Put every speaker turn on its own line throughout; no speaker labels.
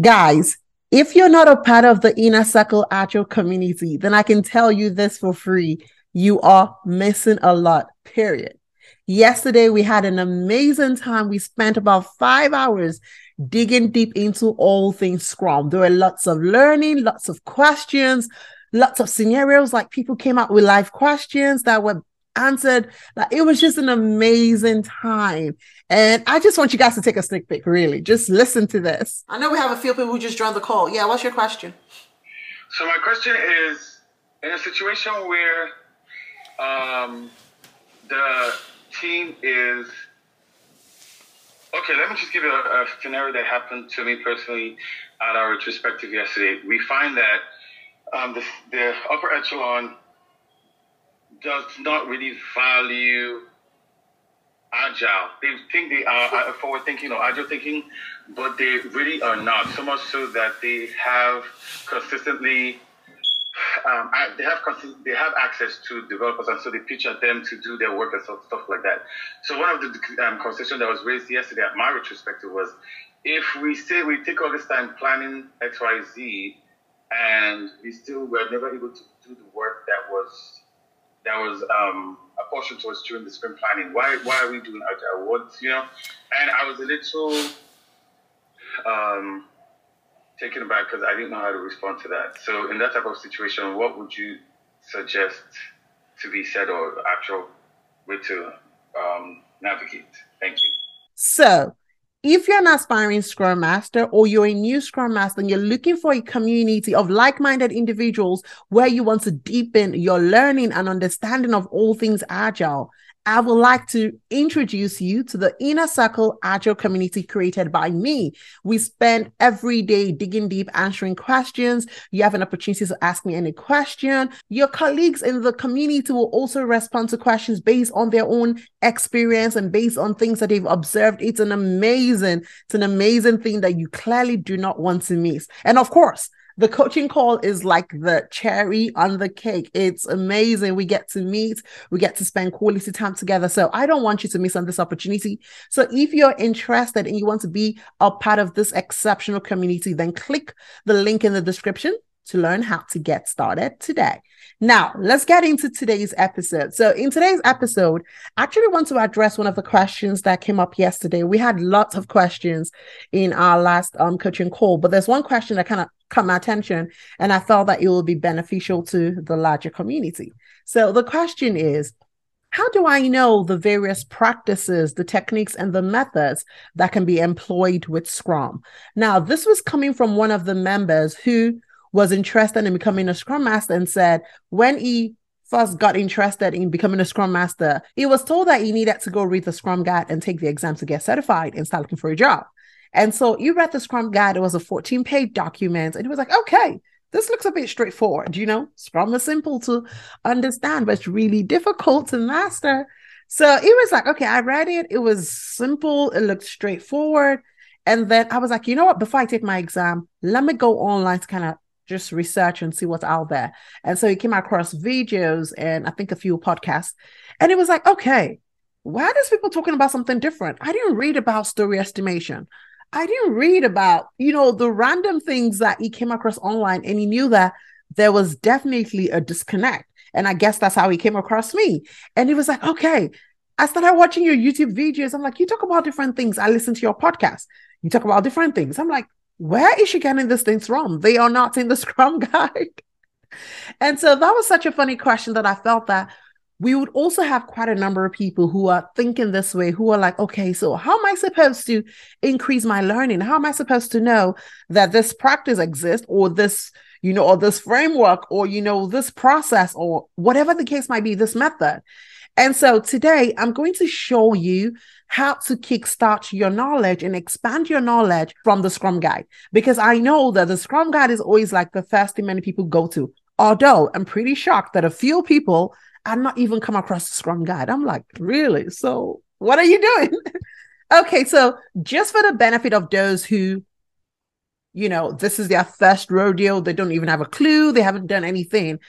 Guys, if you're not a part of the Inner Circle Agile community, then I can tell you this for free. You are missing a lot, period. Yesterday, we had an amazing time. We spent about five hours digging deep into all things Scrum. There were lots of learning, lots of questions, lots of scenarios. Like people came up with live questions that were answered. Like it was just an amazing time. And I just want you guys to take a sneak peek, really. Just listen to this. I know we have a few people who just joined the call. Yeah, what's your question?
So my question is in a situation where um, the team is okay, let me just give you a, a scenario that happened to me personally at our retrospective yesterday. We find that um, the, the upper echelon does not really value agile. They think they are forward thinking or agile thinking, but they really are not. So much so that they have consistently. Um, they have they have access to developers, and so they pitch at them to do their work and stuff, stuff like that. So one of the um, conversations that was raised yesterday at my retrospective was, if we say we take all this time planning X, Y, Z, and we still were never able to do the work that was that was um, a portion to us during the sprint planning. Why why are we doing agile? What you know? And I was a little um, taken aback because I didn't know how to respond to that. So in that type of situation, what would you suggest to be said or actual way to um, navigate? Thank you.
So if you're an aspiring Scrum Master or you're a new Scrum Master and you're looking for a community of like minded individuals where you want to deepen your learning and understanding of all things Agile, I would like to introduce you to the Inner Circle Agile community created by me. We spend every day digging deep, answering questions. You have an opportunity to ask me any question. Your colleagues in the community will also respond to questions based on their own experience and based on things that they've observed. It's an amazing, it's an amazing thing that you clearly do not want to miss. And of course, the coaching call is like the cherry on the cake. It's amazing. We get to meet, we get to spend quality time together. So I don't want you to miss on this opportunity. So if you're interested and you want to be a part of this exceptional community, then click the link in the description to learn how to get started today. Now, let's get into today's episode. So, in today's episode, I actually want to address one of the questions that came up yesterday. We had lots of questions in our last um, coaching call, but there's one question that kind of caught my attention, and I felt that it would be beneficial to the larger community. So, the question is, how do I know the various practices, the techniques, and the methods that can be employed with Scrum? Now, this was coming from one of the members who was interested in becoming a Scrum Master and said when he first got interested in becoming a Scrum Master, he was told that he needed to go read the Scrum Guide and take the exam to get certified and start looking for a job. And so he read the Scrum Guide. It was a 14 page document. And he was like, okay, this looks a bit straightforward. You know, Scrum is simple to understand, but it's really difficult to master. So he was like, okay, I read it. It was simple. It looked straightforward. And then I was like, you know what? Before I take my exam, let me go online to kind of just research and see what's out there. And so he came across videos and I think a few podcasts. And it was like, okay, why are these people talking about something different? I didn't read about story estimation. I didn't read about, you know, the random things that he came across online and he knew that there was definitely a disconnect. And I guess that's how he came across me. And he was like, okay, I started watching your YouTube videos. I'm like, you talk about different things. I listen to your podcast. You talk about different things. I'm like, where is she getting these things from? They are not in the Scrum Guide. and so that was such a funny question that I felt that we would also have quite a number of people who are thinking this way, who are like, okay, so how am I supposed to increase my learning? How am I supposed to know that this practice exists or this, you know, or this framework or, you know, this process or whatever the case might be, this method? And so today I'm going to show you how to kickstart your knowledge and expand your knowledge from the Scrum Guide. Because I know that the Scrum Guide is always like the first thing many people go to. Although I'm pretty shocked that a few people are not even come across the Scrum Guide. I'm like, really? So what are you doing? okay, so just for the benefit of those who you know, this is their first rodeo. They don't even have a clue. They haven't done anything.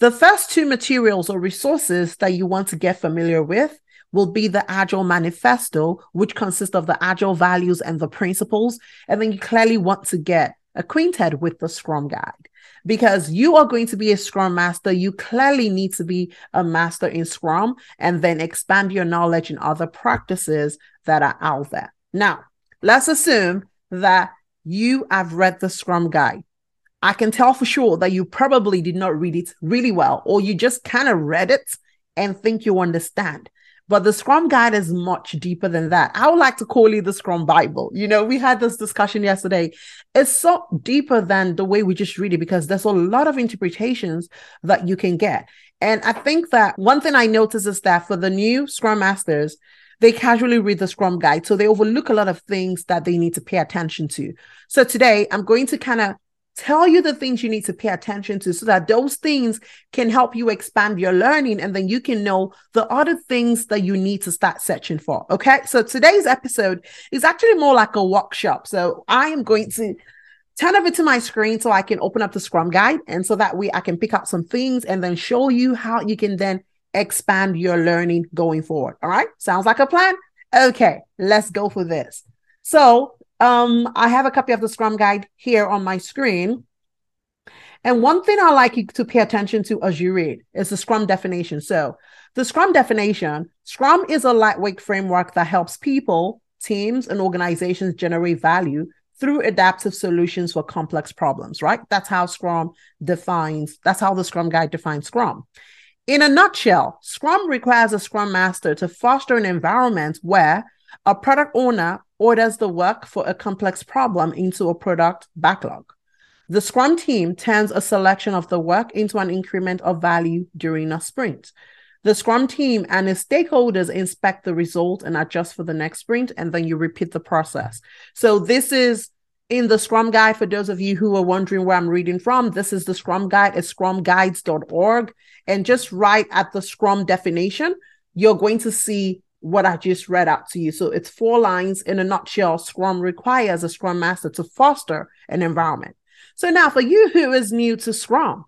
The first two materials or resources that you want to get familiar with will be the Agile Manifesto, which consists of the Agile values and the principles. And then you clearly want to get acquainted with the Scrum Guide because you are going to be a Scrum Master. You clearly need to be a master in Scrum and then expand your knowledge in other practices that are out there. Now, let's assume that you have read the Scrum Guide. I can tell for sure that you probably did not read it really well, or you just kind of read it and think you understand. But the Scrum Guide is much deeper than that. I would like to call it the Scrum Bible. You know, we had this discussion yesterday. It's so deeper than the way we just read it because there's a lot of interpretations that you can get. And I think that one thing I notice is that for the new Scrum Masters, they casually read the Scrum Guide. So they overlook a lot of things that they need to pay attention to. So today I'm going to kind of tell you the things you need to pay attention to so that those things can help you expand your learning and then you can know the other things that you need to start searching for. Okay. So today's episode is actually more like a workshop. So I am going to turn over to my screen so I can open up the Scrum guide. And so that way I can pick up some things and then show you how you can then expand your learning going forward. All right. Sounds like a plan. Okay. Let's go for this. So um, I have a copy of the Scrum Guide here on my screen. And one thing I like you to pay attention to as you read is the Scrum definition. So, the Scrum definition Scrum is a lightweight framework that helps people, teams, and organizations generate value through adaptive solutions for complex problems, right? That's how Scrum defines, that's how the Scrum Guide defines Scrum. In a nutshell, Scrum requires a Scrum Master to foster an environment where a product owner orders the work for a complex problem into a product backlog. The Scrum team turns a selection of the work into an increment of value during a sprint. The Scrum team and its stakeholders inspect the result and adjust for the next sprint, and then you repeat the process. So, this is in the Scrum Guide. For those of you who are wondering where I'm reading from, this is the Scrum Guide at scrumguides.org. And just right at the Scrum definition, you're going to see what I just read out to you. So it's four lines in a nutshell. Scrum requires a Scrum Master to foster an environment. So now, for you who is new to Scrum,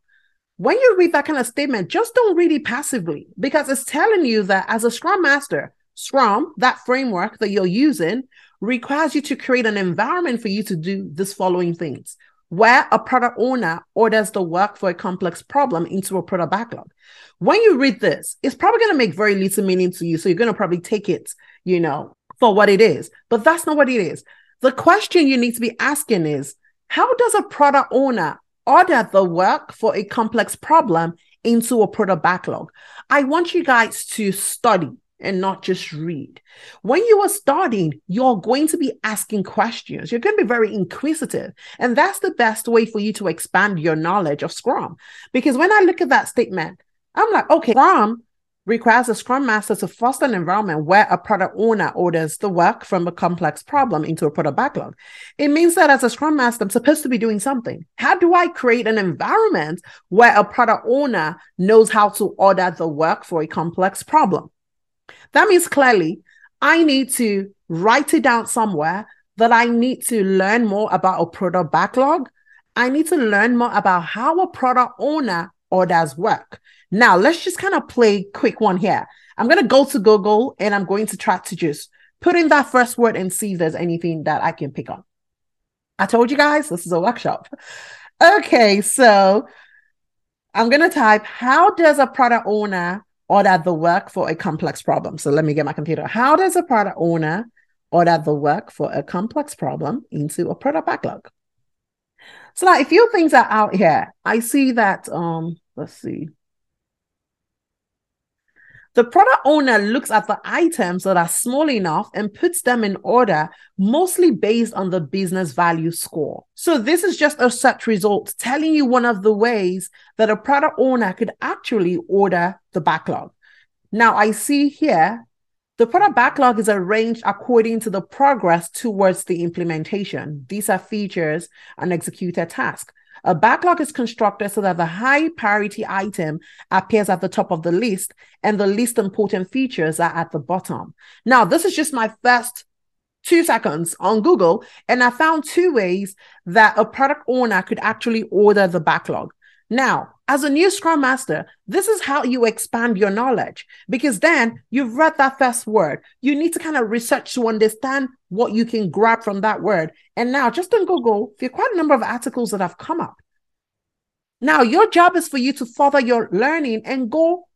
when you read that kind of statement, just don't read it passively because it's telling you that as a Scrum Master, Scrum, that framework that you're using, requires you to create an environment for you to do this following things where a product owner orders the work for a complex problem into a product backlog. When you read this, it's probably going to make very little meaning to you. So you're going to probably take it, you know, for what it is. But that's not what it is. The question you need to be asking is how does a product owner order the work for a complex problem into a product backlog? I want you guys to study and not just read. When you are starting, you're going to be asking questions. You're going to be very inquisitive. And that's the best way for you to expand your knowledge of Scrum. Because when I look at that statement, I'm like, okay, Scrum requires a Scrum Master to foster an environment where a product owner orders the work from a complex problem into a product backlog. It means that as a Scrum Master, I'm supposed to be doing something. How do I create an environment where a product owner knows how to order the work for a complex problem? That means clearly I need to write it down somewhere that I need to learn more about a product backlog. I need to learn more about how a product owner orders work. Now, let's just kind of play quick one here. I'm going to go to Google and I'm going to try to just put in that first word and see if there's anything that I can pick on. I told you guys this is a workshop. Okay, so I'm going to type how does a product owner order the work for a complex problem. So let me get my computer. How does a product owner order the work for a complex problem into a product backlog? So now a few things are out here. I see that um let's see. The product owner looks at the items that are small enough and puts them in order, mostly based on the business value score. So, this is just a search result telling you one of the ways that a product owner could actually order the backlog. Now, I see here the product backlog is arranged according to the progress towards the implementation. These are features and executed tasks. A backlog is constructed so that the high priority item appears at the top of the list and the least important features are at the bottom. Now, this is just my first two seconds on Google, and I found two ways that a product owner could actually order the backlog. Now, as a new Scrum Master, this is how you expand your knowledge because then you've read that first word. You need to kind of research to understand what you can grab from that word. And now, just on Google, there are quite a number of articles that have come up. Now, your job is for you to further your learning and go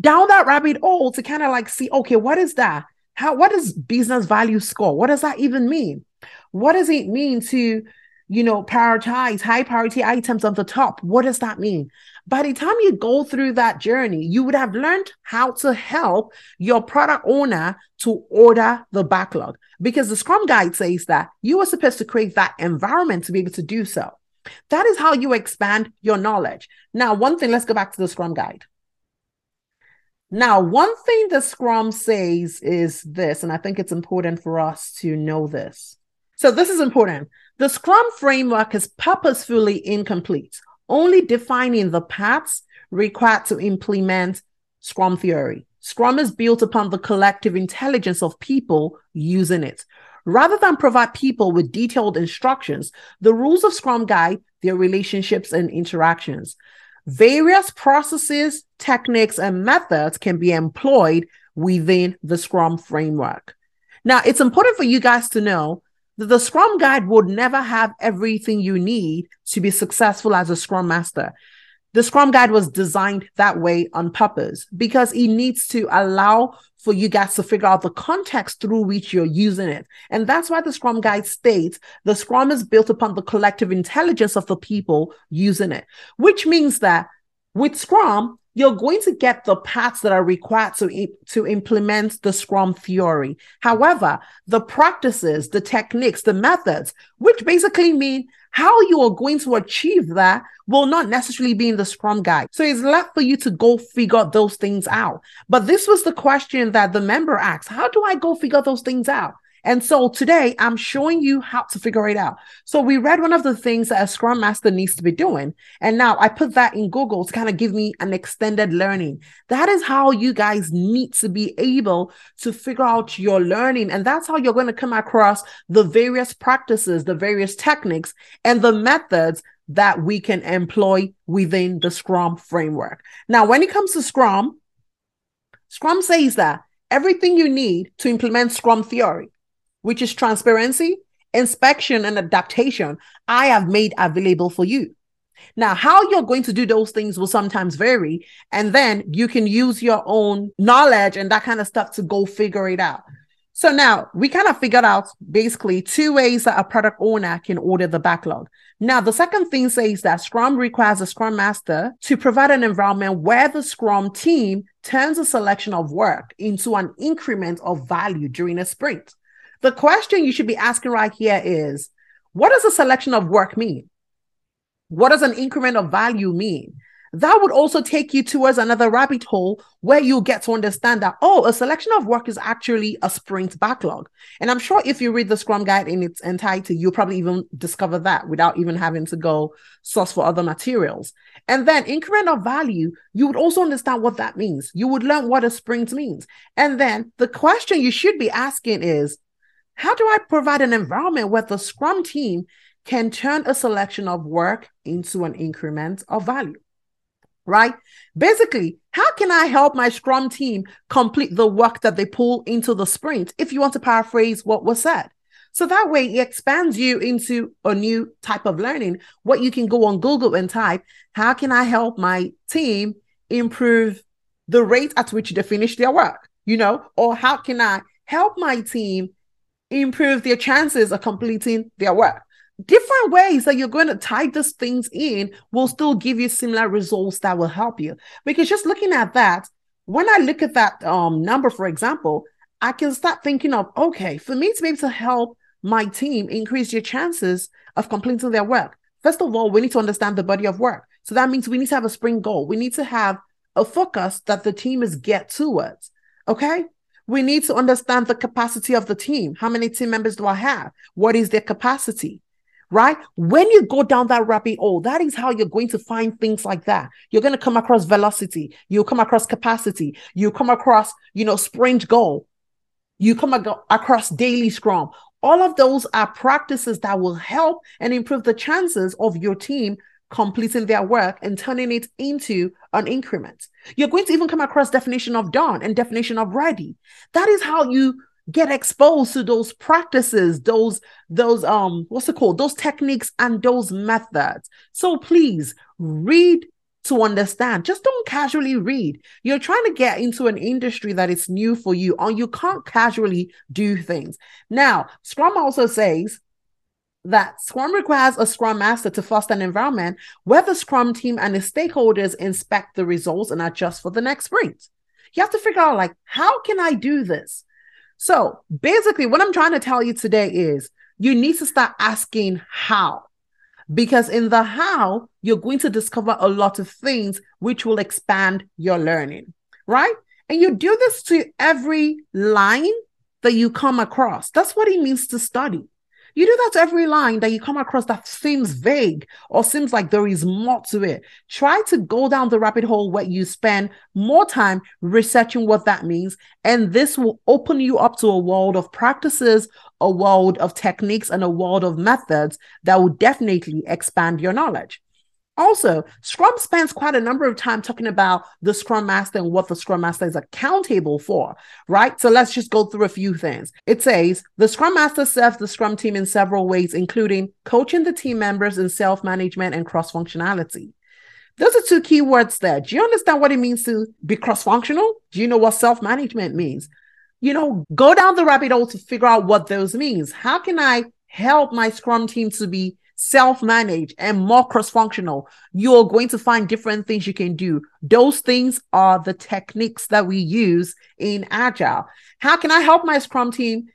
down that rabbit hole to kind of like see, okay, what is that? How what does business value score? What does that even mean? What does it mean to you know, prioritize high priority items on the top. What does that mean? By the time you go through that journey, you would have learned how to help your product owner to order the backlog because the Scrum Guide says that you are supposed to create that environment to be able to do so. That is how you expand your knowledge. Now, one thing, let's go back to the Scrum Guide. Now, one thing the Scrum says is this, and I think it's important for us to know this. So, this is important. The Scrum framework is purposefully incomplete, only defining the paths required to implement Scrum theory. Scrum is built upon the collective intelligence of people using it. Rather than provide people with detailed instructions, the rules of Scrum guide their relationships and interactions. Various processes, techniques, and methods can be employed within the Scrum framework. Now, it's important for you guys to know the Scrum Guide would never have everything you need to be successful as a Scrum Master. The Scrum Guide was designed that way on purpose because it needs to allow for you guys to figure out the context through which you're using it. And that's why the Scrum Guide states the Scrum is built upon the collective intelligence of the people using it, which means that with Scrum, you're going to get the paths that are required to, to implement the Scrum theory. However, the practices, the techniques, the methods, which basically mean how you are going to achieve that will not necessarily be in the Scrum guide. So it's left for you to go figure those things out. But this was the question that the member asked. How do I go figure those things out? And so today I'm showing you how to figure it out. So we read one of the things that a scrum master needs to be doing. And now I put that in Google to kind of give me an extended learning. That is how you guys need to be able to figure out your learning. And that's how you're going to come across the various practices, the various techniques and the methods that we can employ within the Scrum framework. Now, when it comes to Scrum, Scrum says that everything you need to implement Scrum theory which is transparency, inspection, and adaptation, I have made available for you. Now, how you're going to do those things will sometimes vary, and then you can use your own knowledge and that kind of stuff to go figure it out. So now we kind of figured out basically two ways that a product owner can order the backlog. Now, the second thing says that Scrum requires a Scrum Master to provide an environment where the Scrum team turns a selection of work into an increment of value during a sprint. The question you should be asking right here is what does a selection of work mean? What does an increment of value mean? That would also take you towards another rabbit hole where you get to understand that, oh, a selection of work is actually a sprint backlog. And I'm sure if you read the Scrum Guide in its entirety, you'll probably even discover that without even having to go source for other materials. And then increment of value, you would also understand what that means. You would learn what a sprint means. And then the question you should be asking is, how do I provide an environment where the Scrum team can turn a selection of work into an increment of value? Right? Basically, how can I help my Scrum team complete the work that they pull into the sprint? If you want to paraphrase what was said. So that way it expands you into a new type of learning. What you can go on Google and type, how can I help my team improve the rate at which they finish their work? You know, or how can I help my team improve their chances of completing their work. Different ways that you're going to tie these things in will still give you similar results that will help you. Because just looking at that, when I look at that um, number, for example, I can start thinking of, okay, for me to be able to help my team increase their chances of completing their work, first of all, we need to understand the body of work. So that means we need to have a sprint goal. We need to have a focus that the team is get towards. Okay we need to understand the capacity of the team. How many team members do I have? What is their capacity? Right? When you go down that rabbit hole, that is how you're going to find things like that. You're going to come across velocity. You'll come across capacity. You come across, you know, sprint goal. You come ag- across daily scrum. All of those are practices that will help and improve the chances of your team completing their work and turning it into an increment. You're going to even come across definition of done and definition of ready. That is how you get exposed to those practices, those those um what's it called? Those techniques and those methods. So please read to understand. Just don't casually read. You're trying to get into an industry that is new for you, or you can't casually do things. Now, Scrum also says that Scrum requires a Scrum Master to foster an environment where the Scrum team and the stakeholders inspect the results and adjust for the next sprint. You have to figure out, like, how can I do this? So basically, what I'm trying to tell you today is you need to start asking how. Because in the how, you're going to discover a lot of things which will expand your learning, right? And you do this to every line that you come across. That's what it means to study. You do that every line that you come across that seems vague or seems like there is more to it. Try to go down the rabbit hole where you spend more time researching what that means. And this will open you up to a world of practices, a world of techniques, and a world of methods that will definitely expand your knowledge. Also, Scrum spends quite a number of time talking about the Scrum Master and what the Scrum Master is accountable for, right? So let's just go through a few things. It says the Scrum Master serves the Scrum team in several ways, including coaching the team members in self management and cross functionality. Those are two key words there. Do you understand what it means to be cross functional? Do you know what self management means? You know, go down the rabbit hole to figure out what those means. How can I help my Scrum team to be self managed and more cross functional, you're going to find different things you can do. Those things are the techniques that we use in Agile. How can I help my Scrum team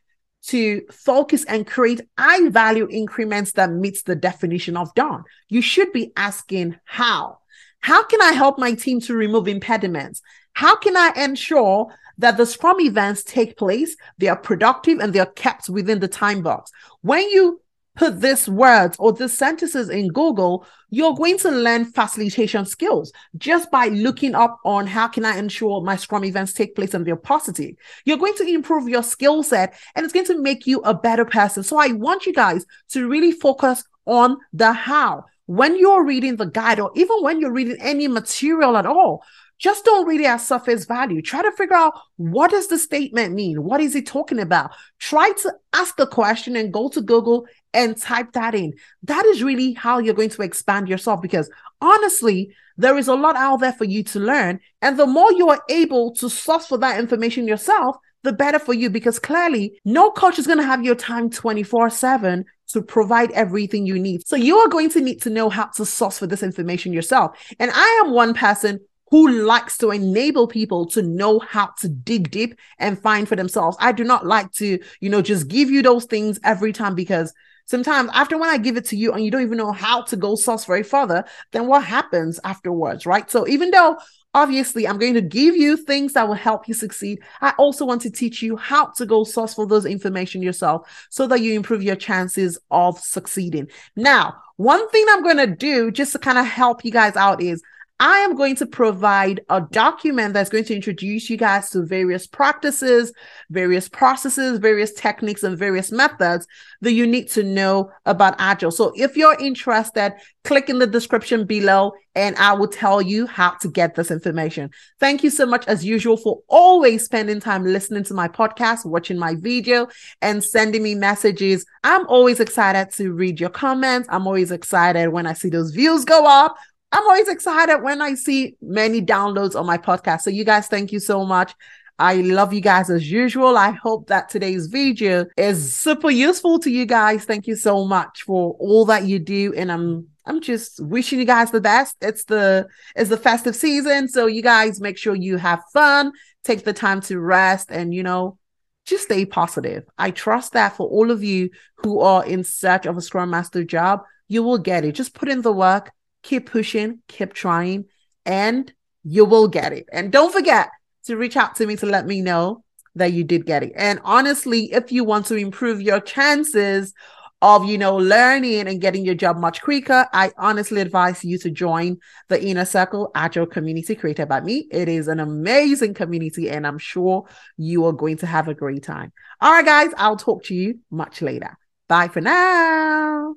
to focus and create high value increments that meets the definition of done? You should be asking how. How can I help my team to remove impediments? How can I ensure that the Scrum events take place, they are productive, and they are kept within the time box? When you put these words or these sentences in Google, you're going to learn facilitation skills just by looking up on how can I ensure my Scrum events take place and they're positive. You're going to improve your skill set and it's going to make you a better person. So I want you guys to really focus on the how. When you're reading the guide or even when you're reading any material at all, just don't read it at surface value. Try to figure out what does the statement mean? What is it talking about? Try to ask the question and go to Google and type that in. That is really how you're going to expand yourself because honestly, there is a lot out there for you to learn. And the more you are able to source for that information yourself, the better for you because clearly no coach is going to have your time 24 7 to provide everything you need. So you are going to need to know how to source for this information yourself. And I am one person who likes to enable people to know how to dig deep and find for themselves. I do not like to, you know, just give you those things every time because sometimes after when I give it to you and you don't even know how to go source very further, then what happens afterwards, right? So even though obviously I'm going to give you things that will help you succeed, I also want to teach you how to go source for those information yourself so that you improve your chances of succeeding. Now, one thing I'm going to do just to kind of help you guys out is I am going to provide a document that's going to introduce you guys to various practices, various processes, various techniques, and various methods that you need to know about Agile. So if you're interested, click in the description below and I will tell you how to get this information. Thank you so much, as usual, for always spending time listening to my podcast, watching my video, and sending me messages. I'm always excited to read your comments. I'm always excited when I see those views go up I'm always excited when I see many downloads on my podcast. So, you guys, thank you so much. I love you guys as usual. I hope that today's video is super useful to you guys. Thank you so much for all that you do. And I'm I'm just wishing you guys the best. It's the it's the festive season. So you guys make sure you have fun, take the time to rest, and you know, just stay positive. I trust that for all of you who are in search of a Scrum Master job, you will get it. Just put in the work keep pushing, keep trying, and you will get it. And don't forget to reach out to me to let me know that you did get it. And honestly, if you want to improve your chances of you know learning and getting your job much quicker i honestly advise you to join the inner circle agile community created by me it is an amazing community and i'm sure you are going to have a great time all right guys i'll talk to you much later bye for now